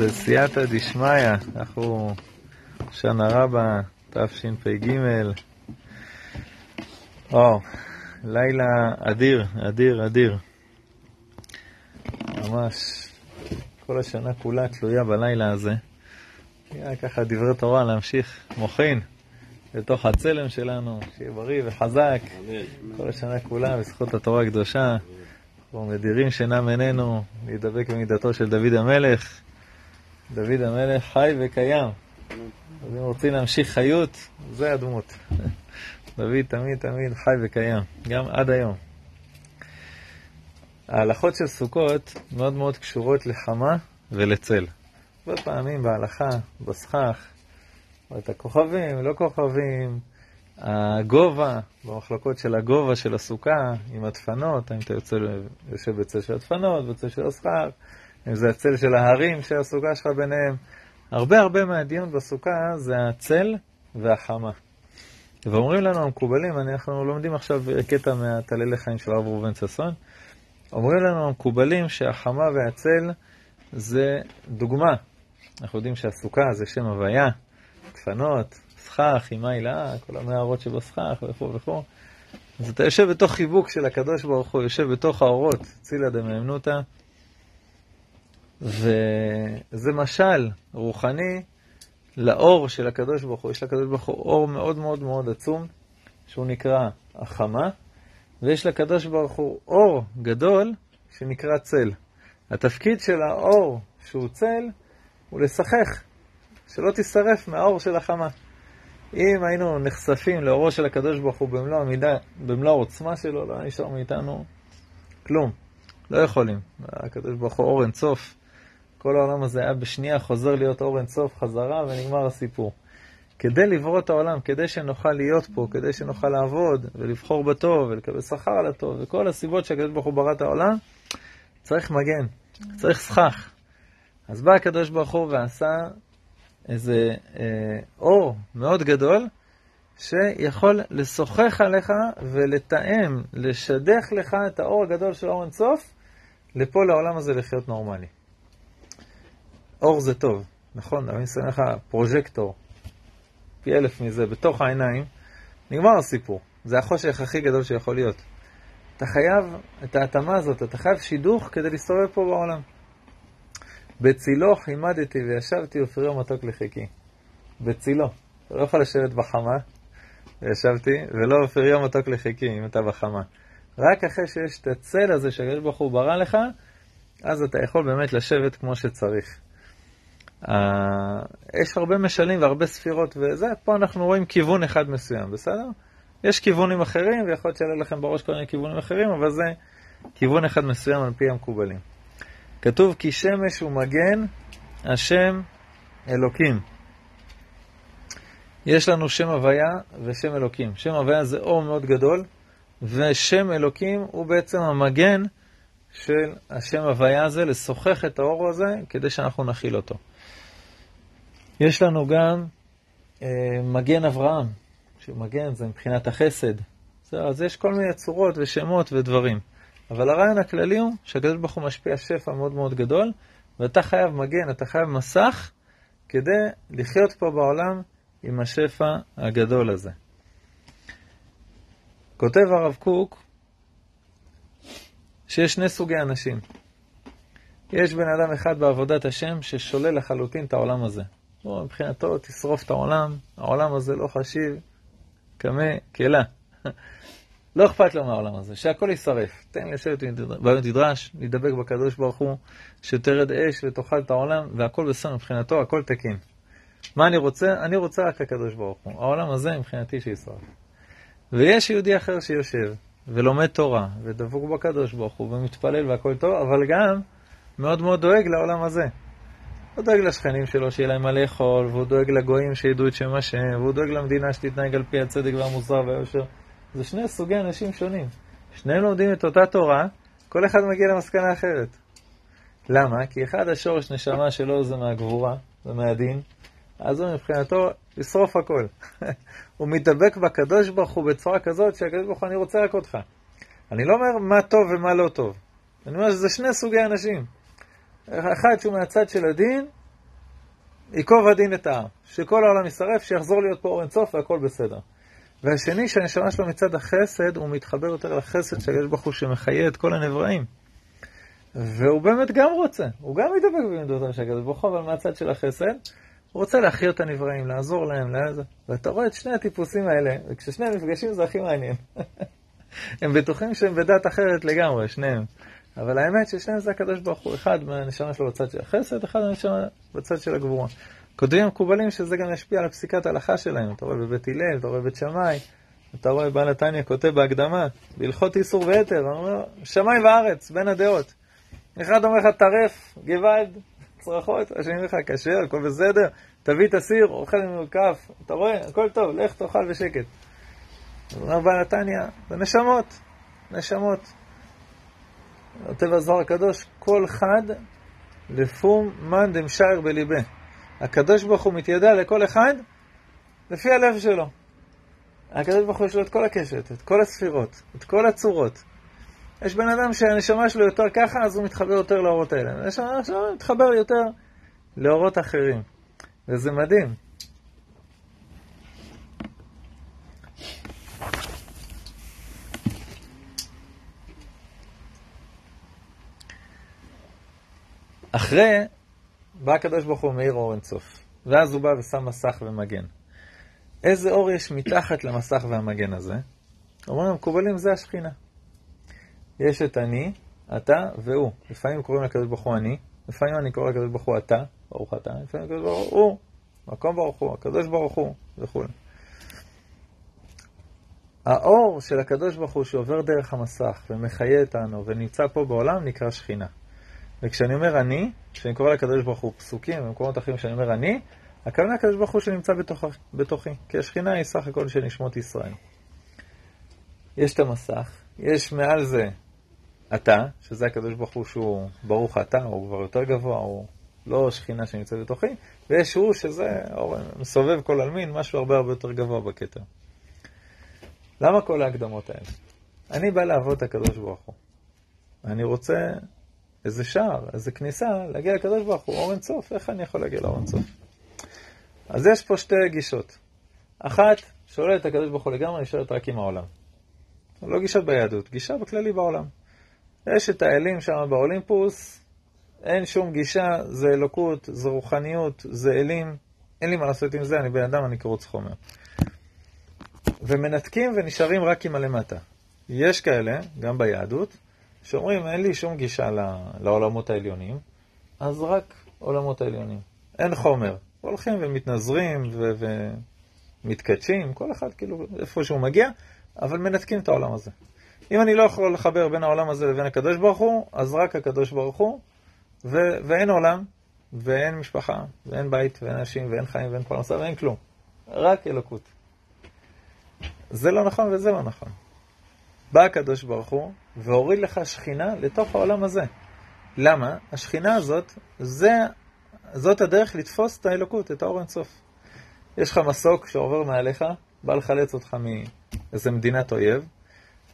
בסייעתא דשמיא, אנחנו שנה רבה, תשפ"ג. וואו, לילה אדיר, אדיר, אדיר. ממש, כל השנה כולה תלויה בלילה הזה. היה ככה דברי תורה להמשיך, מוחין, לתוך הצלם שלנו, שיהיה בריא וחזק. כל השנה כולה, בזכות התורה הקדושה. אנחנו מדירים שינה מעינינו, להידבק במידתו של דוד המלך. דוד המלך חי וקיים. אז אם רוצים להמשיך חיות, זה הדמות. דוד תמיד תמיד חי וקיים, גם עד היום. ההלכות של סוכות מאוד מאוד קשורות לחמה ולצל. הרבה פעמים בהלכה, בסכך, את הכוכבים, לא כוכבים, הגובה, במחלוקות של הגובה של הסוכה, עם הדפנות, האם אתה יוצא, יושב בצל של הדפנות, בצל של הסכך, אם זה הצל של ההרים שהסוכה שלך ביניהם. הרבה הרבה מהדיון בסוכה זה הצל והחמה. ואומרים לנו המקובלים, אנחנו לומדים עכשיו קטע מהטלילי חיים של הרב ראובן ששון, אומרים לנו המקובלים שהחמה והצל זה דוגמה. אנחנו יודעים שהסוכה זה שם הוויה, דפנות, סכך, עם הילאה, כל המערות שבסכך וכו' וכו'. אז אתה יושב בתוך חיבוק של הקדוש ברוך הוא, יושב בתוך האורות, צילא דמאמנותא, וזה משל רוחני לאור של הקדוש ברוך הוא. יש לקדוש ברוך הוא אור מאוד מאוד מאוד עצום, שהוא נקרא החמה, ויש לקדוש ברוך הוא אור גדול שנקרא צל. התפקיד של האור שהוא צל הוא לשחך, שלא תישרף מהאור של החמה. אם היינו נחשפים לאורו של הקדוש ברוך הוא במלוא המידה, במלוא העוצמה שלו, לא נשאר מאיתנו כלום. לא יכולים. הקדוש ברוך הוא אור אינסוף. כל העולם הזה היה בשנייה חוזר להיות אור אינסוף חזרה ונגמר הסיפור. כדי לברוא את העולם, כדי שנוכל להיות פה, כדי שנוכל לעבוד ולבחור בטוב ולקבל שכר על הטוב וכל הסיבות שהקדוש ברוך הוא ברא את העולם, צריך מגן, צריך סכך. אז בא הקדוש ברוך הוא ועשה איזה אה, אור מאוד גדול, שיכול לשוחח עליך ולתאם, לשדך לך את האור הגדול של אור אינסוף, לפה לעולם הזה לחיות נורמלי. אור זה טוב, נכון? אני שם לך פרוז'קטור, פי אלף מזה, בתוך העיניים, נגמר הסיפור. זה החושך הכי גדול שיכול להיות. אתה חייב את ההתאמה הזאת, אתה חייב שידוך כדי להסתובב פה בעולם. בצילו חימדתי וישבתי ופריו מתוק לחיקי. בצילו. אתה לא יכול לשבת בחמה, וישבתי, ולא ופריו מתוק לחיקי אם אתה בחמה. רק אחרי שיש את הצל הזה שהקדוש ברוך הוא ברא לך, אז אתה יכול באמת לשבת כמו שצריך. Uh, יש הרבה משלים והרבה ספירות וזה, פה אנחנו רואים כיוון אחד מסוים, בסדר? יש כיוונים אחרים, ויכול להיות שיעלה לכם בראש כל מיני כיוונים אחרים, אבל זה כיוון אחד מסוים על פי המקובלים. כתוב כי שמש ומגן השם אלוקים. יש לנו שם הוויה ושם אלוקים. שם הוויה זה אור מאוד גדול, ושם אלוקים הוא בעצם המגן של השם הוויה הזה, לשוחח את האור הזה כדי שאנחנו נכיל אותו. יש לנו גם אה, מגן אברהם, שמגן זה מבחינת החסד. בסדר, אז יש כל מיני צורות ושמות ודברים. אבל הרעיון הכללי הוא שהקדוש ברוך הוא משפיע שפע מאוד מאוד גדול, ואתה חייב מגן, אתה חייב מסך, כדי לחיות פה בעולם עם השפע הגדול הזה. כותב הרב קוק שיש שני סוגי אנשים. יש בן אדם אחד בעבודת השם ששולל לחלוטין את העולם הזה. הוא מבחינתו תשרוף את העולם, העולם הזה לא חשיב, קמא כלה. לא אכפת לו מהעולם הזה, שהכל יישרף. תן לי לשבת במדרש, להידבק בקדוש ברוך הוא, שתרד אש ותאכל את העולם, והכל בסדר מבחינתו, הכל תקין. מה אני רוצה? אני רוצה רק הקדוש ברוך הוא. העולם הזה מבחינתי שישרף. ויש יהודי אחר שיושב, ולומד תורה, ודבוק בקדוש ברוך הוא, ומתפלל והכל טוב, אבל גם מאוד מאוד דואג לעולם הזה. הוא דואג לשכנים שלו שיהיה להם מה לאכול, והוא דואג לגויים שידעו את שם השם, והוא דואג למדינה שתתנהג על פי הצדק והמוסר והיושר. זה שני סוגי אנשים שונים. שניהם לומדים את אותה תורה, כל אחד מגיע למסקנה אחרת. למה? כי אחד השורש נשמה שלו זה מהגבורה, זה מהדין, אז הוא מבחינתו לשרוף הכל. הוא מתדבק בקדוש ברוך הוא בצורה כזאת שהקדוש ברוך הוא אני רוצה רק אותך. אני לא אומר מה טוב ומה לא טוב. אני אומר שזה שני סוגי אנשים. אחד שהוא מהצד של הדין, ייקוב הדין את ההר, שכל העולם יישרף, שיחזור להיות פה אור אינסוף והכל בסדר. והשני, שהנשמה שלו מצד החסד, הוא מתחבר יותר לחסד של יש ברוך הוא שמחיה את כל הנבראים. והוא באמת גם רוצה, הוא גם מתאבק במידותיו של הקדוש ברוך הוא, אבל מהצד של החסד, הוא רוצה להחיות את הנבראים, לעזור להם, לעזור. ואתה רואה את שני הטיפוסים האלה, וכששניהם נפגשים זה הכי מעניין. הם בטוחים שהם בדת אחרת לגמרי, שניהם. אבל האמת ששניהם זה הקדוש ברוך הוא, אחד מהנשמה שלו בצד של החסד, אחד מהנשמה בצד של הגבורה. כותבים המקובלים שזה גם ישפיע על הפסיקת ההלכה שלהם. אתה רואה בבית הלל, אתה רואה בבית שמאי, אתה רואה בעל התניא כותב בהקדמה, בהלכות איסור ויתר, הוא אומר, שמאי וארץ, בין הדעות. אחד אומר לך טרף, גוואלד, צרחות, השני אומר לך כשר, הכל בסדר, תביא את הסיר, אוכל ממוקף, אתה רואה, הכל טוב, לך תאכל בשקט. אומר בעל התניא, זה נשמות, נשמות. כותב הזוהר הקדוש, כל חד לפום מאן דמשייר בליבה. הקדוש ברוך הוא מתיידע לכל אחד לפי הלב שלו. הקדוש ברוך הוא יש לו את כל הקשת, את כל הספירות, את כל הצורות. יש בן אדם שהנשמה שלו יותר ככה, אז הוא מתחבר יותר לאורות האלה. הנשמה שלו מתחבר יותר לאורות אחרים. וזה מדהים. אחרי, בא הקדוש ברוך הוא מאיר אור אינסוף, ואז הוא בא ושם מסך ומגן. איזה אור יש מתחת למסך והמגן הזה? אומרים המקובלים, זה השכינה. יש את אני, אתה והוא. לפעמים קוראים לקדוש ברוך הוא אני, לפעמים אני קורא לקדוש ברוך הוא אתה, ברוך אתה, לפעמים הקדוש ברוך הוא, מקום ברוך הוא, הקדוש ברוך הוא, וכו'. האור של הקדוש ברוך הוא שעובר דרך המסך ומחיה אותנו ונמצא פה בעולם נקרא שכינה. וכשאני אומר אני, כשאני קורא לקדוש ברוך הוא פסוקים במקומות אחרים שאני אומר אני, הכוונה הקדוש ברוך הוא שנמצא בתוך, בתוכי, כי השכינה היא סך הכל של נשמות ישראל. יש את המסך, יש מעל זה אתה, שזה הקדוש ברוך הוא שהוא ברוך אתה, הוא כבר יותר גבוה, הוא לא שכינה שנמצאת בתוכי, ויש הוא שזה מסובב כל עלמין, משהו הרבה הרבה יותר גבוה בכתר. למה כל ההקדמות האלה? אני בא לעבוד את הקדוש ברוך הוא. אני רוצה איזה שער, איזה כניסה, להגיע לקדוש ברוך הוא, אור אינסוף, איך אני יכול להגיע לאור אינסוף? אז יש פה שתי גישות. אחת, שואלת את הקדוש ברוך הוא לגמרי, נשארת רק עם העולם. לא גישה ביהדות, גישה בכללי בעולם. יש את האלים שם באולימפוס, אין שום גישה, זה אלוקות, זה רוחניות, זה אלים, אין לי מה לעשות עם זה, אני בן אדם, אני קרוץ חומר. ומנתקים ונשארים רק עם הלמטה. יש כאלה, גם ביהדות, שאומרים, אין לי שום גישה לעולמות העליונים, אז רק עולמות העליונים. אין חומר. הולכים ומתנזרים ו- ומתקדשים, כל אחד כאילו איפה שהוא מגיע, אבל מנתקים את העולם הזה. אם אני לא יכול לחבר בין העולם הזה לבין הקדוש ברוך הוא, אז רק הקדוש ברוך הוא, ו- ואין עולם, ואין משפחה, ואין בית, ואין אנשים, ואין חיים, ואין פרנסה, ואין כלום. רק אלוקות. זה לא נכון וזה לא נכון. בא הקדוש ברוך הוא והוריד לך שכינה לתוך העולם הזה. למה? השכינה הזאת, זה, זאת הדרך לתפוס את האלוקות, את האור אינסוף. יש לך מסוק שעובר מעליך, בא לחלץ אותך מאיזה מדינת אויב,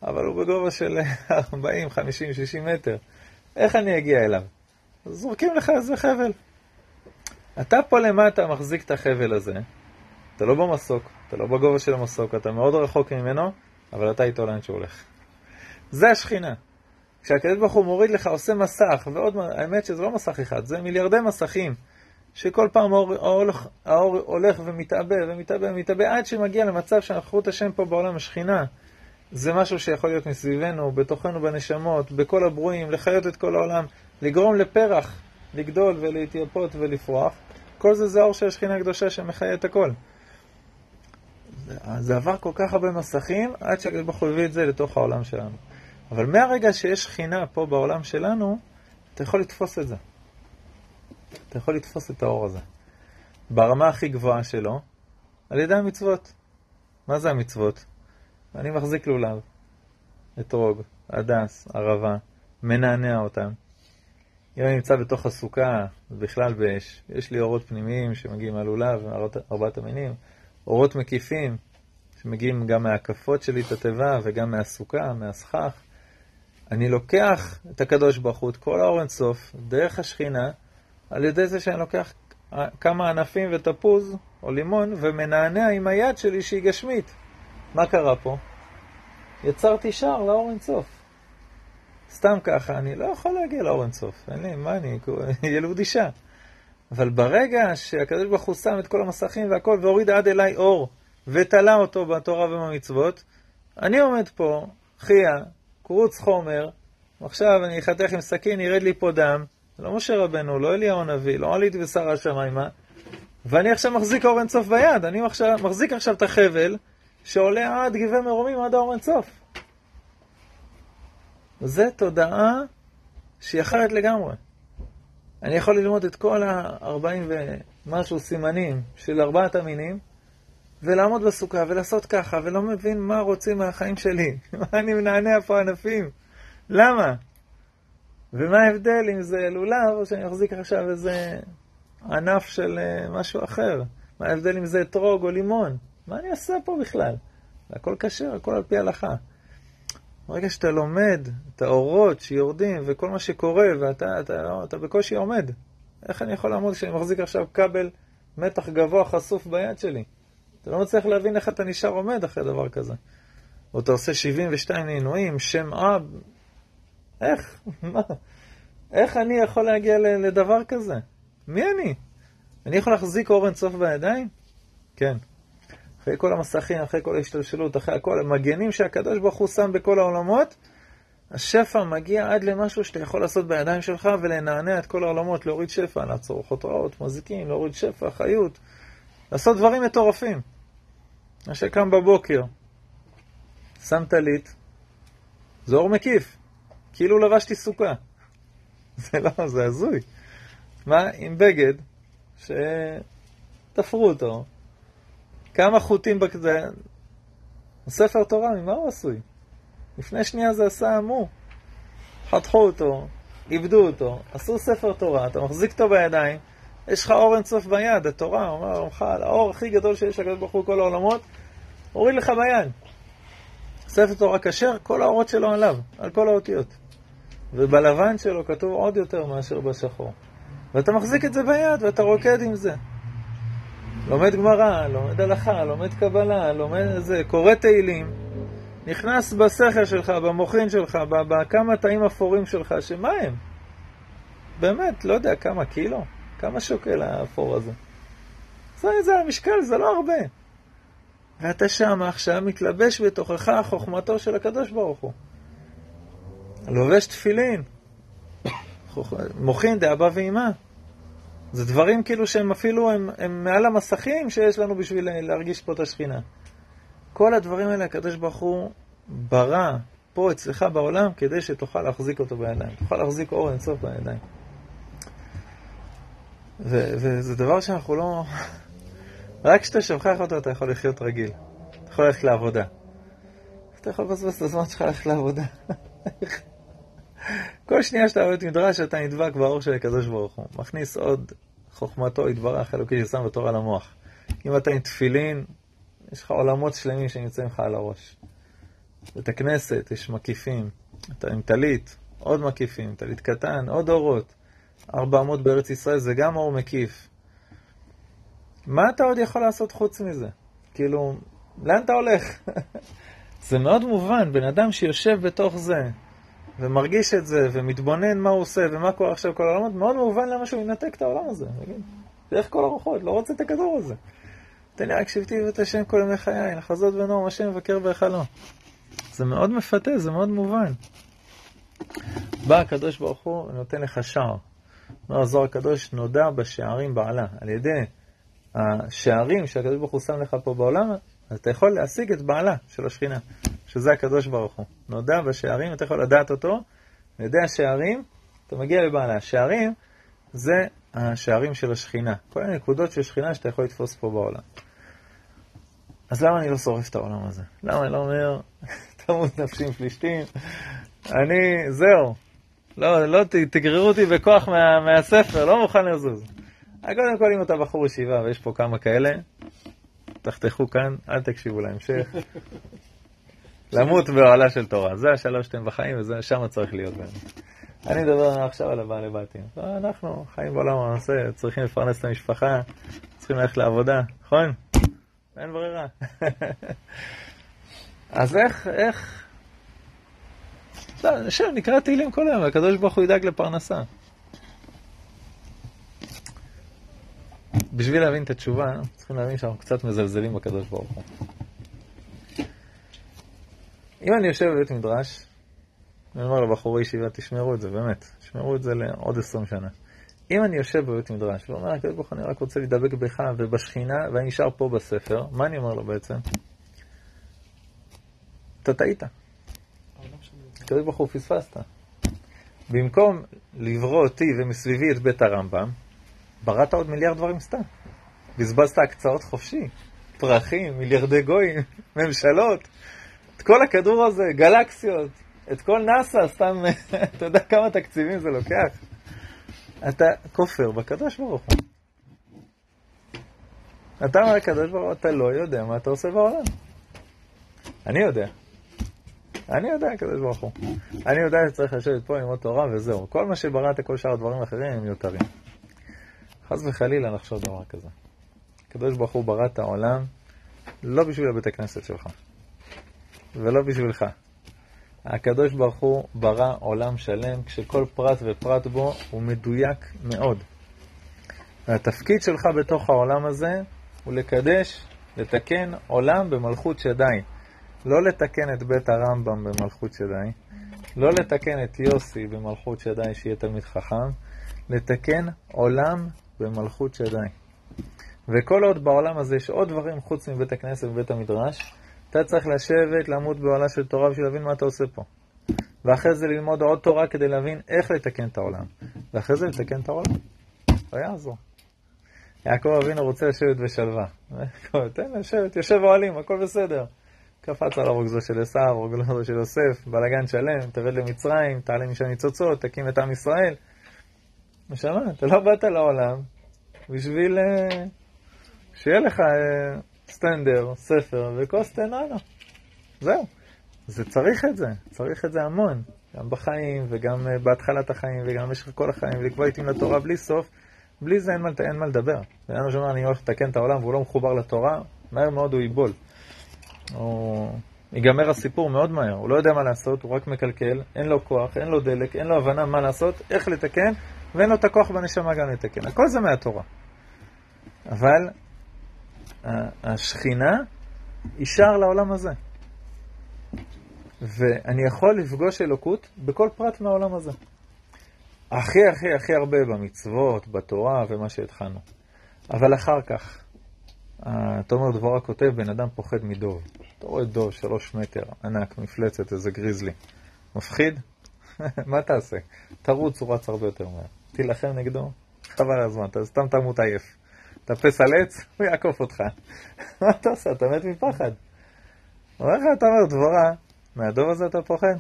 אבל הוא בגובה של 40, 50, 60 מטר. איך אני אגיע אליו? זורקים לך איזה חבל. אתה פה למטה מחזיק את החבל הזה, אתה לא במסוק, אתה לא בגובה של המסוק, אתה מאוד רחוק ממנו, אבל אתה איתו לאן שהוא הולך. זה השכינה. כשהקדוש ברוך הוא מוריד לך, עושה מסך, ועוד, האמת שזה לא מסך אחד, זה מיליארדי מסכים, שכל פעם האור, האור, האור הולך ומתעבה ומתעבה ומתעבה, עד שמגיע למצב שנוכחות השם פה בעולם, השכינה, זה משהו שיכול להיות מסביבנו, בתוכנו בנשמות, בכל הברואים, לחיות את כל העולם, לגרום לפרח, לגדול ולהתייפות ולפרוח. כל זה זה האור של השכינה הקדושה שמחיה את הכל. זה עבר כל כך הרבה מסכים, עד שהקדוש ברוך הוא הביא את זה לתוך העולם שלנו. אבל מהרגע שיש שכינה פה בעולם שלנו, אתה יכול לתפוס את זה. אתה יכול לתפוס את האור הזה. ברמה הכי גבוהה שלו, על ידי המצוות. מה זה המצוות? אני מחזיק לולב, אתרוג, הדס, ערבה, מנענע אותם. אם אני נמצא בתוך הסוכה, בכלל באש, יש לי אורות פנימיים שמגיעים מהלולב, ארבעת המינים, אורות מקיפים, שמגיעים גם מההקפות שלי את התיבה וגם מהסוכה, מהסכך. אני לוקח את הקדוש ברוך הוא, את כל האור אינסוף, דרך השכינה, על ידי זה שאני לוקח כמה ענפים ותפוז או לימון ומנענע עם היד שלי שהיא גשמית. מה קרה פה? יצרתי שער לאור אינסוף. סתם ככה, אני לא יכול להגיע לאור אינסוף. אין לי, מה אני, ילוד אישה. אבל ברגע שהקדוש ברוך הוא שם את כל המסכים והכל והוריד עד אליי אור ותלה אותו בתורה ובמצוות, אני עומד פה, חייה, קרוץ חומר, עכשיו אני אחתך עם סכין, ירד לי פה דם, לא משה רבנו, לא אליהו הנביא, לא עליתי ושרה השמיימה, ואני עכשיו מחזיק אור אינסוף ביד, אני עכשיו, מחזיק עכשיו את החבל שעולה עד גבעי מרומים, עד האור אינסוף. זו תודעה שהיא אחרת לגמרי. אני יכול ללמוד את כל ה-40 ומשהו סימנים של ארבעת המינים, ולעמוד בסוכה ולעשות ככה, ולא מבין מה רוצים מהחיים שלי. מה אני מנענע פה ענפים? למה? ומה ההבדל אם זה לולב, או שאני אחזיק עכשיו איזה ענף של אה, משהו אחר? מה ההבדל אם זה אתרוג או לימון? מה אני אעשה פה בכלל? הכל כשר, הכל על פי הלכה. ברגע שאתה לומד את האורות שיורדים וכל מה שקורה, ואתה אתה, אתה, אתה בקושי עומד, איך אני יכול לעמוד כשאני מחזיק עכשיו כבל מתח גבוה חשוף ביד שלי? אתה לא מצליח להבין איך אתה נשאר עומד אחרי דבר כזה. או אתה עושה 72 נינויים, שם אב, איך? מה? איך אני יכול להגיע לדבר כזה? מי אני? אני יכול להחזיק אורן סוף בידיים? כן. אחרי כל המסכים, אחרי כל ההשתלשלות, אחרי הכל, המגנים שהקדוש ברוך הוא שם בכל העולמות, השפע מגיע עד למשהו שאתה יכול לעשות בידיים שלך ולנענע את כל העולמות, להוריד שפע, לעצור חוטראות, מזיקים, להוריד שפע, חיות, לעשות דברים מטורפים. מה שקם בבוקר, שם טלית, זה אור מקיף, כאילו לבשתי סוכה. זה לא, זה הזוי. מה, עם בגד, שתפרו אותו, כמה חוטים בכזה, ספר תורה, ממה הוא עשוי? לפני שנייה זה עשה עמו. חתכו אותו, איבדו אותו, עשו ספר תורה, אתה מחזיק אותו בידיים, יש לך אור אינסוף ביד, התורה, אומר הרמח"ל, האור הכי גדול שיש לקדוש ברוך הוא כל העולמות, הוריד לך ביד. ספר תורה כשר, כל האורות שלו עליו, על כל האותיות. ובלבן שלו כתוב עוד יותר מאשר בשחור. ואתה מחזיק את זה ביד ואתה רוקד עם זה. לומד גמרא, לומד הלכה, לומד קבלה, לומד זה, קורא תהילים, נכנס בשכל שלך, במוחין שלך, בכמה תאים אפורים שלך, שמה הם? באמת, לא יודע כמה קילו? כמה שוקל האפור הזה? זה, זה המשקל, זה לא הרבה. ואתה שם עכשיו מתלבש בתוכך חוכמתו של הקדוש ברוך הוא. לובש תפילין, מוחין דאבא ואימה. זה דברים כאילו שהם אפילו, הם, הם מעל המסכים שיש לנו בשביל להרגיש פה את השכינה. כל הדברים האלה הקדוש ברוך הוא ברא פה אצלך בעולם כדי שתוכל להחזיק אותו בידיים. תוכל להחזיק אור אינסוף בידיים. וזה דבר שאנחנו לא... רק כשאתה שוכח אותו אתה יכול לחיות רגיל. אתה יכול ללכת לעבודה. אתה יכול לבזבז את הזמן שלך ללכת לעבודה. כל שנייה שאתה עובד מדרש אתה נדבק באור של הקדוש ברוך הוא. מכניס עוד חוכמתו יתברך אלוקי ששם בתורה למוח. אם אתה עם תפילין, יש לך עולמות שלמים שנמצאים לך על הראש. בית הכנסת, יש מקיפים. אתה עם טלית, עוד מקיפים. טלית קטן, עוד אורות. ארבע אמות בארץ ישראל זה גם אור מקיף. מה אתה עוד יכול לעשות חוץ מזה? כאילו, לאן אתה הולך? זה מאוד מובן, בן אדם שיושב בתוך זה, ומרגיש את זה, ומתבונן מה הוא עושה, ומה קורה עכשיו כל העולמות, מאוד מובן למה שהוא ינתק את העולם הזה. דרך כל הרוחות, לא רוצה את הכדור הזה. תן לי רק שבטי ואת השם כל ימי חיי, לחזות ונועם השם מבקר בהיכלו. זה מאוד מפתה, זה מאוד מובן. בא הקדוש ברוך הוא ונותן לך שער. אומר הזוהר הקדוש, נודע בשערים בעלה. על ידי השערים שהקדוש ברוך הוא שם לך פה בעולם, אז אתה יכול להשיג את בעלה של השכינה. שזה הקדוש ברוך הוא. נודע בשערים, אתה יכול לדעת אותו, על ידי השערים, אתה מגיע לבעלה. השערים זה השערים של השכינה. כל הנקודות של שכינה שאתה יכול לתפוס פה בעולם. אז למה אני לא שורף את העולם הזה? למה אני לא אומר, תמות נפשי עם פלישתים, אני, זהו, לא, לא תגררו אותי בכוח מה, מהספר, לא מוכן לזוז. קודם כל, אם אתה בחור ישיבה ויש פה כמה כאלה, תחתכו כאן, אל תקשיבו להמשך. למות באוהלה של תורה. זה השלוש שאתם בחיים, ושם צריך להיות באמת. אני מדבר עכשיו על הבעלי בתים. אנחנו חיים בעולם הנושא, צריכים לפרנס את המשפחה, צריכים ללכת לעבודה, נכון? אין ברירה. אז איך, איך... לא, נשב, נקרא תהילים כל היום, והקדוש ברוך הוא ידאג לפרנסה. בשביל להבין את התשובה, צריכים להבין שאנחנו קצת מזלזלים בקדוש ברוך הוא. אם אני יושב בבית מדרש, אני אומר לבחורי ישיבה, תשמרו את זה, באמת, תשמרו את זה לעוד עשרים שנה. אם אני יושב בבית מדרש ואומר, הקדוש ברוך אני רק רוצה להידבק בך ובשכינה, ואני נשאר פה בספר, מה אני אומר לו בעצם? אתה טעית. הקדוש ברוך הוא פספסת. במקום לברוא אותי ומסביבי את בית הרמב"ם, בראת עוד מיליארד דברים סתם. בזבזת הקצאות חופשי, פרחים, מיליארדי גויים, ממשלות, את כל הכדור הזה, גלקסיות, את כל נאסא, סתם, אתה יודע כמה תקציבים זה לוקח? אתה כופר בקדוש ברוך הוא. אתה אומר לקדוש ברוך הוא, אתה לא יודע מה אתה עושה בעולם. אני יודע. אני יודע, הקדוש ברוך הוא. אני יודע שצריך לשבת פה ללמוד תורה וזהו. כל מה שבראת, כל שאר הדברים האחרים הם מיותרים. חס וחלילה לחשוב דבר כזה. הקדוש ברוך הוא ברא את העולם לא בשביל הבית הכנסת שלך, ולא בשבילך. הקדוש ברוך הוא ברא עולם שלם, כשכל פרט ופרט בו הוא מדויק מאוד. והתפקיד שלך בתוך העולם הזה הוא לקדש, לתקן עולם במלכות שדי. לא לתקן את בית הרמב"ם במלכות שדי, לא לתקן את יוסי במלכות שדי שיהיה תלמיד חכם, לתקן עולם במלכות שדי. וכל עוד בעולם הזה יש עוד דברים חוץ מבית הכנסת ובית המדרש, אתה צריך לשבת, לעמוד בעולה של תורה בשביל להבין מה אתה עושה פה. ואחרי זה ללמוד עוד תורה כדי להבין איך לתקן את העולם. ואחרי זה לתקן את העולם. לא יעזור. יעקב אבינו רוצה לשבת בשלווה. תן לשבת, יושב אוהלים, הכל בסדר. קפץ על הרוגזו של עשיו, רוגזו של יוסף, בלאגן שלם, תרד למצרים, תעלה משם ניצוצות, תקים את עם ישראל. נשמה, אתה לא באת לעולם בשביל אה, שיהיה לך אה, סטנדר, ספר וכוס תננה. זהו. זה צריך את זה, צריך את זה המון. גם בחיים וגם אה, בהתחלת החיים וגם במשך כל החיים, ולקבוע עיתים לתורה בלי סוף. בלי זה אין מה, אין מה לדבר. בן אדם שאומר, אני הולך לתקן את העולם והוא לא מחובר לתורה, מהר מאוד הוא ייבול. הוא... ייגמר הסיפור מאוד מהר, הוא לא יודע מה לעשות, הוא רק מקלקל, אין לו כוח, אין לו דלק, אין לו הבנה מה לעשות, איך לתקן, ואין לו את הכוח בנשמה גם לתקן. הכל זה מהתורה. אבל השכינה היא שער לעולם הזה. ואני יכול לפגוש אלוקות בכל פרט מהעולם הזה. הכי הכי הכי הרבה במצוות, בתורה ומה שהתחלנו. אבל אחר כך, תומר דבורה כותב, בן אדם פוחד מדוב. אתה רואה דוב שלוש מטר, ענק, מפלצת, איזה גריזלי. מפחיד? מה תעשה? תרוץ, הוא רץ הרבה יותר מהר. תילחם נגדו, חבל על הזמן, אתה סתם תמות עייף. תפס על עץ, הוא יעקוף אותך. מה אתה עושה? אתה מת מפחד. אומר לך, אתה אומר, דבורה, מהדוב הזה אתה פוחד?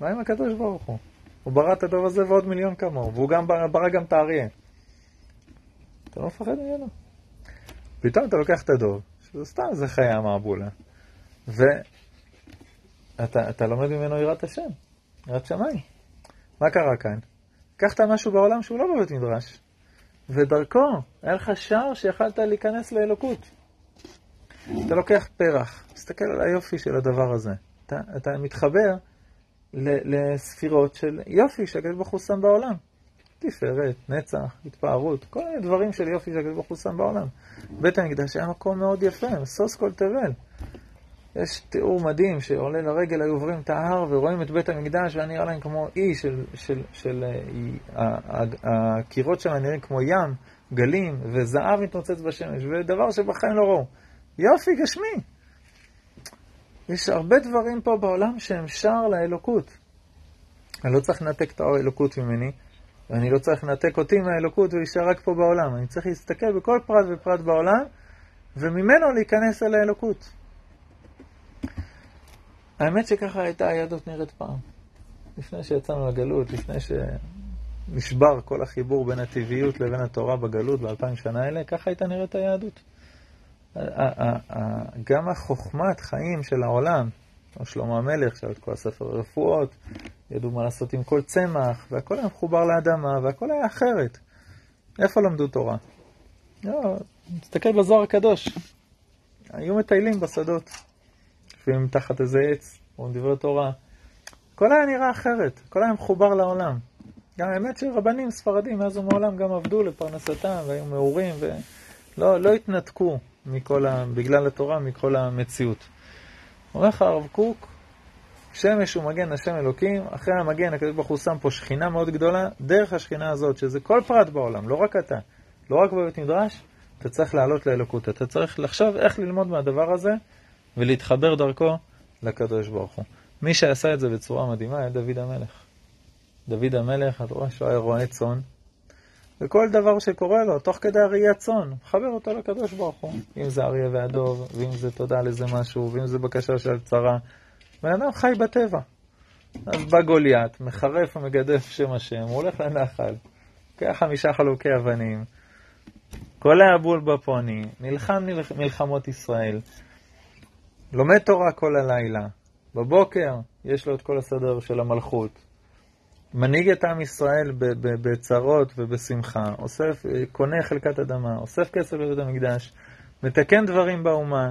מה עם הקדוש ברוך הוא? הוא ברא את הדוב הזה ועוד מיליון כמוהו, והוא גם ברא גם את האריה. אתה לא מפחד ממנו? פתאום אתה לוקח את הדוב, שזה סתם איזה חיה מעבולה, ואתה לומד ממנו יראת השם, יראת שמיים. מה קרה כאן? לקחת משהו בעולם שהוא לא בבית מדרש, ודרכו היה לך שער שיכלת להיכנס לאלוקות. אתה לוקח פרח, תסתכל על היופי של הדבר הזה. אתה, אתה מתחבר לספירות של יופי שהקדוש ברוך הוא שם בעולם. תפארת, נצח, התפארות, כל מיני דברים של יופי שהקדוש ברוך הוא שם בעולם. בית המקדש היה מקום מאוד יפה, סוס כל תבל. יש תיאור מדהים שעולה לרגל, היו עוברים את ההר ורואים את בית המקדש והיה נראה להם כמו אי של, של, של, אה, הקירות שם נראים כמו ים, גלים, וזהב מתנוצץ בשמש, ודבר שבחיים לא ראו. יופי גשמי. יש הרבה דברים פה בעולם שהם שער לאלוקות. אני לא צריך לנתק את האלוקות ממני, ואני לא צריך לנתק אותי מהאלוקות ולהישאר רק פה בעולם. אני צריך להסתכל בכל פרט ופרט בעולם, וממנו להיכנס אל האלוקות. האמת שככה הייתה היהדות נראית פעם. לפני שיצאנו לגלות, לפני שנשבר כל החיבור בין הטבעיות לבין התורה בגלות באלפיים שנה האלה, ככה הייתה נראית היהדות. גם החוכמת חיים של העולם, או שלמה המלך, שהיה את כל הספר הרפואות, ידעו מה לעשות עם כל צמח, והכל היה מחובר לאדמה, והכל היה אחרת. איפה למדו תורה? לא, תסתכל בזוהר הקדוש. היו מטיילים בשדות, יושבים תחת איזה עץ, או דברי תורה. הכל היה נראה אחרת, הכל היה מחובר לעולם. גם האמת שרבנים ספרדים מאז ומעולם גם עבדו לפרנסתם, והיו מעורים, ולא לא התנתקו מכל ה... בגלל התורה מכל המציאות. אומר לך הרב קוק, שמש הוא מגן השם אלוקים, אחרי המגן הקדוש ברוך הוא שם פה שכינה מאוד גדולה, דרך השכינה הזאת, שזה כל פרט בעולם, לא רק אתה, לא רק בבית מדרש, אתה צריך לעלות לאלוקות, אתה צריך לחשוב איך ללמוד מהדבר הזה ולהתחבר דרכו לקדוש ברוך הוא. מי שעשה את זה בצורה מדהימה היה דוד המלך. דוד המלך, אתה רואה שהוא היה רועה צאן, וכל דבר שקורה לו, תוך כדי הראיית צאן, מחבר אותו לקדוש ברוך הוא. אם זה אריה והדוב, ואם זה תודה על איזה משהו, ואם זה בקשה של צרה. בן אדם חי בטבע. אז בא גוליית, מחרף ומגדף שם השם, הוא הולך לנחל, לוקח חמישה חלוקי אבנים, קולע בול בפוני, נלחם מלחמות ישראל, לומד תורה כל הלילה, בבוקר יש לו את כל הסדר של המלכות, מנהיג את עם ישראל בצרות ובשמחה, אוסף, קונה חלקת אדמה, אוסף כסף לבית המקדש, מתקן דברים באומה,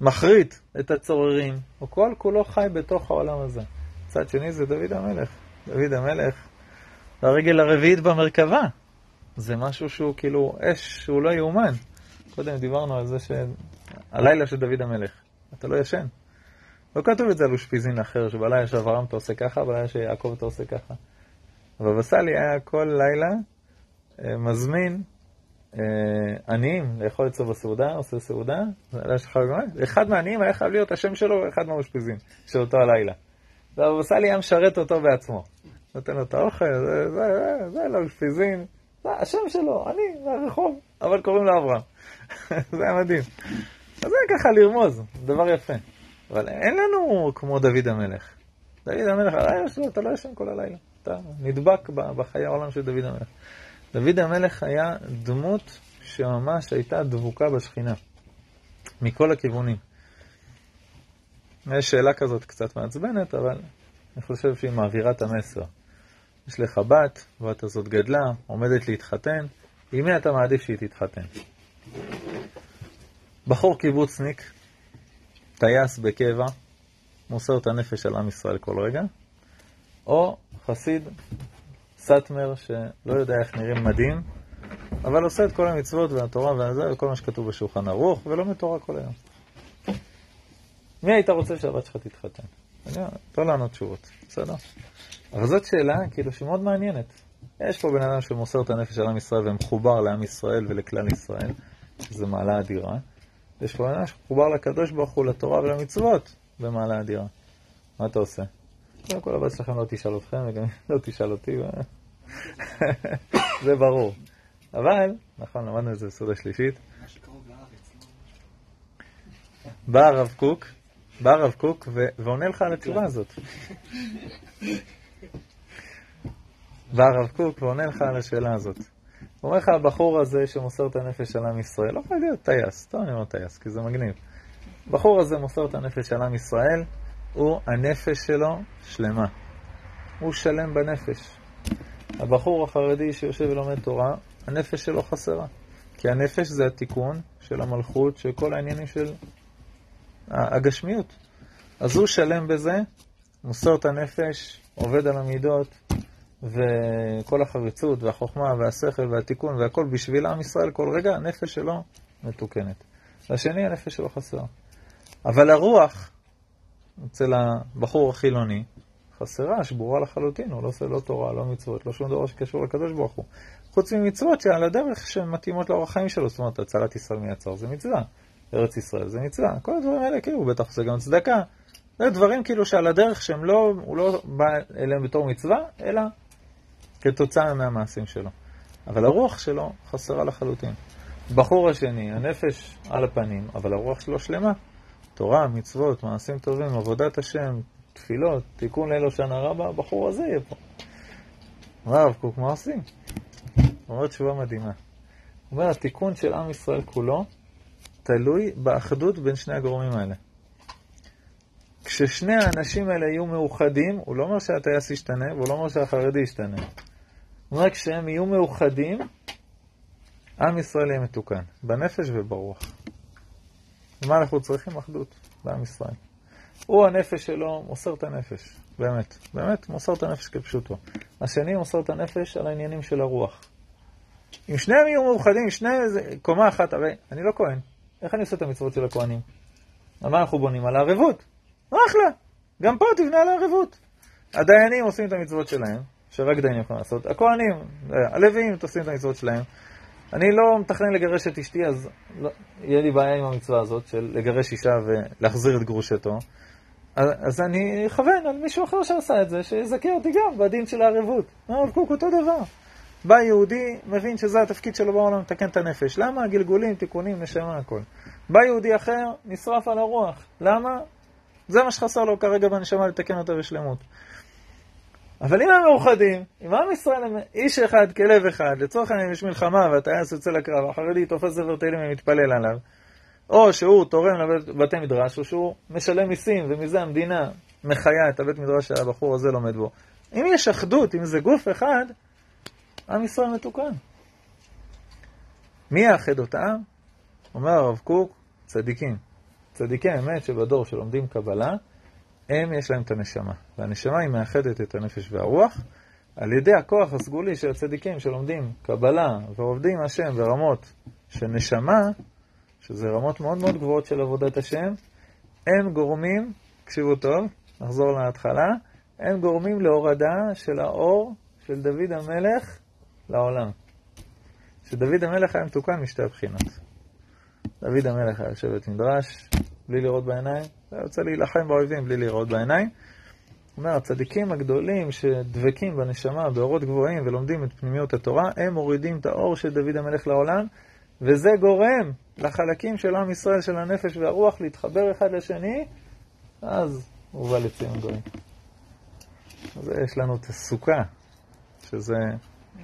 מחריט את הצוררים, הוא כל כולו חי בתוך העולם הזה. מצד שני זה דוד המלך. דוד המלך, הרגל הרביעית במרכבה. זה משהו שהוא כאילו אש שהוא לא יאומן. קודם דיברנו על זה שהלילה של דוד המלך, אתה לא ישן. לא כתוב את זה על אושפיזין אחר, שבלילה של אברהם אתה עושה ככה, בלילה של יעקב אתה עושה ככה. אבל בסלי היה כל לילה אה, מזמין אה, עניים לאכול אצלו בסעודה, עושה סעודה, אחד מהעניים היה חייב להיות השם שלו ואחד מהאושפיזין של אותו הלילה. והבבא סאלי היה משרת אותו בעצמו. נותן לו את האוכל, זה, זה, זה, זה לא אושפיזין, זה השם שלו, אני, מהרחוב, אבל קוראים לו אברהם. זה היה מדהים. אז זה ככה לרמוז, דבר יפה. אבל אין לנו כמו דוד המלך. דוד המלך, הלילה שלו, אתה לא ישן כל הלילה. אתה נדבק בחיי העולם של דוד המלך. דוד המלך היה דמות שממש הייתה דבוקה בשכינה, מכל הכיוונים. יש שאלה כזאת קצת מעצבנת, אבל אני חושב שהיא מעבירה את המסר. יש לך בת, הבת הזאת גדלה, עומדת להתחתן, עם מי אתה מעדיף שהיא תתחתן? בחור קיבוצניק, טייס בקבע, מוסר את הנפש על עם ישראל כל רגע, או חסיד, סאטמר, שלא יודע איך נראים מדים, אבל עושה את כל המצוות והתורה והזה, וכל מה שכתוב בשולחן ערוך, ולומד תורה כל היום. מי היית רוצה שהבת שלך תתחתן? לא לענות תשובות, בסדר? אבל זאת שאלה, כאילו, שמאוד מעניינת. יש פה בן אדם שמוסר את הנפש על עם ישראל ומחובר לעם ישראל ולכלל ישראל, שזו מעלה אדירה. יש פה אדם שמחובר לקדוש ברוך הוא, לתורה ולמצוות, במעלה אדירה. מה אתה עושה? קודם כל הבת שלכם לא תשאל אתכם, וגם לא תשאל אותי, זה ברור. אבל, נכון, למדנו את זה בסעודה שלישית. בא הרב קוק, בא הרב קוק ועונה לך על התשובה הזאת. בא הרב קוק ועונה לך על השאלה הזאת. אומר לך, הבחור הזה שמוסר את הנפש על עם ישראל, לא יכול להיות טייס, טוב אני אומר טייס, כי זה מגניב. הבחור הזה מוסר את הנפש על עם ישראל, הוא, הנפש שלו שלמה. הוא שלם בנפש. הבחור החרדי שיושב ולומד תורה, הנפש שלו חסרה. כי הנפש זה התיקון של המלכות, של כל העניינים של הגשמיות. אז הוא שלם בזה, מוסר את הנפש, עובד על המידות, וכל החריצות והחוכמה והשכל והתיקון והכל בשביל עם ישראל, כל רגע הנפש שלו מתוקנת. והשני, הנפש שלו חסרה. אבל הרוח, אצל הבחור החילוני, חסרה, שבורה לחלוטין, הוא לא עושה לא תורה, לא מצוות, לא שום דבר שקשור לקדוש ברוך הוא. חוץ ממצוות שעל הדרך שהן מתאימות לאורח חיים שלו, זאת אומרת, הצלת ישראל מיצר זה מצווה, ארץ ישראל זה מצווה, כל הדברים האלה, כאילו, בטח זה גם צדקה. זה דברים כאילו שעל הדרך שהם לא, הוא לא בא אליהם בתור מצווה, אלא כתוצאה מהמעשים שלו. אבל הרוח שלו חסרה לחלוטין. בחור השני, הנפש על הפנים, אבל הרוח שלו שלמה. תורה, מצוות, מעשים טובים, עבודת השם, תפילות, תיקון ליל הושענא רבה, הבחור הזה יהיה פה. אומר הרב קוק, מה עושים? הוא אומר תשובה מדהימה. הוא אומר, התיקון של עם ישראל כולו תלוי באחדות בין שני הגורמים האלה. כששני האנשים האלה יהיו מאוחדים, הוא לא אומר שהטייס ישתנה, והוא לא אומר שהחרדי ישתנה. אומר, כשהם יהיו מאוחדים, עם ישראל יהיה מתוקן, בנפש וברוח. ומה אנחנו צריכים? אחדות בעם ישראל. הוא הנפש שלו, מוסר את הנפש, באמת. באמת, מוסר את הנפש כפשוטו. השני מוסר את הנפש על העניינים של הרוח. אם שניהם יהיו מאוחדים, שני קומה אחת, הרי אני לא כהן. איך אני עושה את המצוות של הכהנים? על מה אנחנו בונים? על הערבות. אחלה. גם פה תבנה על הערבות. הדיינים עושים את המצוות שלהם, שרק דיינים יכולים לעשות. הכהנים, הלוויים עושים את המצוות שלהם. אני לא מתכנן לגרש את אשתי, אז לא, יהיה לי בעיה עם המצווה הזאת של לגרש אישה ולהחזיר את גרושתו. אז, אז אני אכוון על מישהו אחר שעשה את זה, שיזכה אותי גם בדין של הערבות. הרב קוק אותו דבר. בא יהודי, מבין שזה התפקיד שלו בעולם, לתקן את הנפש. למה? גלגולים, תיקונים, נשמה, הכל. בא יהודי אחר, נשרף על הרוח. למה? זה מה שחסר לו כרגע בנשמה לתקן אותה בשלמות. אבל אם הם מאוחדים, אם עם ישראל הם איש אחד, כלב אחד, לצורך העניין יש מלחמה והטייס יוצא לקרב, החרדי תופס ספר תהילים ומתפלל עליו, או שהוא תורם לבתי מדרש, או שהוא משלם מיסים, ומזה המדינה מחיה את הבית מדרש שהבחור הזה לומד בו. אם יש אחדות, אם זה גוף אחד, עם ישראל מתוקן. מי יאחד אותם? אומר הרב קוק, צדיקים. צדיקים אמת שבדור שלומדים קבלה, הם יש להם את הנשמה. והנשמה היא מאחדת את הנפש והרוח. על ידי הכוח הסגולי של הצדיקים שלומדים קבלה ועובדים השם ברמות של נשמה, שזה רמות מאוד מאוד גבוהות של עבודת השם, הם גורמים, תקשיבו טוב, נחזור להתחלה, הם גורמים להורדה של האור של דוד המלך לעולם. שדוד המלך היה מתוקן משתי הבחינות. דוד המלך היה יושב בית מדרש, בלי לראות בעיניים, היה יוצא להילחם באויבים בלי לראות בעיניים. אומר, הצדיקים הגדולים שדבקים בנשמה, באורות גבוהים ולומדים את פנימיות התורה, הם מורידים את האור של דוד המלך לעולם, וזה גורם לחלקים של עם ישראל, של הנפש והרוח, להתחבר אחד לשני, אז הוא בא לציון גויים. אז יש לנו את הסוכה, שזה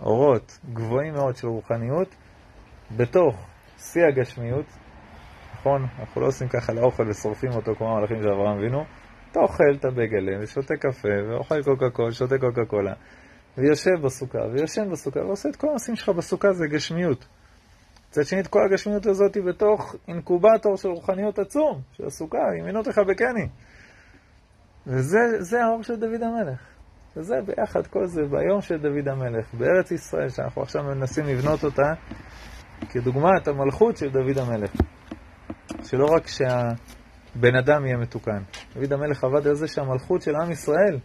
אורות גבוהים מאוד של רוחניות, בתוך שיא הגשמיות, נכון? אנחנו לא עושים ככה לאוכל ושורפים אותו כמו המלאכים של אברהם אבינו. אתה אוכל את הבגלה ושותה קפה ואוכל קוקה קולה, שותה קוקה קולה ויושב בסוכה ויושן בסוכה ועושה את כל הנושאים שלך בסוכה, זה גשמיות. מצד שני, את כל הגשמיות הזאת היא בתוך אינקובטור של רוחניות עצום, של הסוכה, ימינות לך בקני. וזה האור של דוד המלך. וזה ביחד, כל זה ביום של דוד המלך, בארץ ישראל, שאנחנו עכשיו מנסים לבנות אותה כדוגמת המלכות של דוד המלך. שלא רק שהבן אדם יהיה מתוקן, דוד המלך עבד על זה שהמלכות של עם ישראל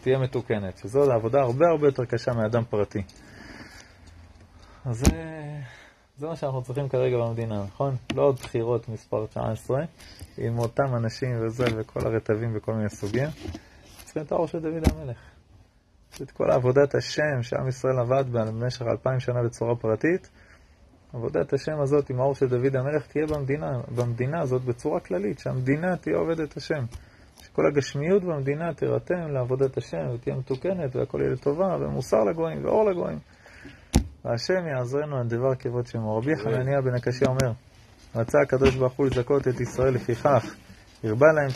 תהיה מתוקנת, שזו עבודה הרבה הרבה יותר קשה מאדם פרטי. אז זה, זה מה שאנחנו צריכים כרגע במדינה, נכון? לא עוד בחירות מספר 19, עם אותם אנשים וזה, וכל הרטבים וכל מיני סוגים. צריכים את האור של דוד המלך. את כל עבודת השם שעם ישראל עבד במשך אלפיים שנה בצורה פרטית, עבודת השם הזאת עם האור של דוד המלך תהיה במדינה, במדינה הזאת בצורה כללית, שהמדינה תהיה עובדת השם. שכל הגשמיות במדינה תירתם לעבודת השם ותהיה מתוקנת והכל יהיה לטובה ומוסר לגויים ואור לגויים. והשם יעזרנו על דבר כבוד שמו. רבי חנניה בן הקשיא אומר, רצה הקדוש ברוך הוא לזכות את ישראל לפיכך, הרבה להם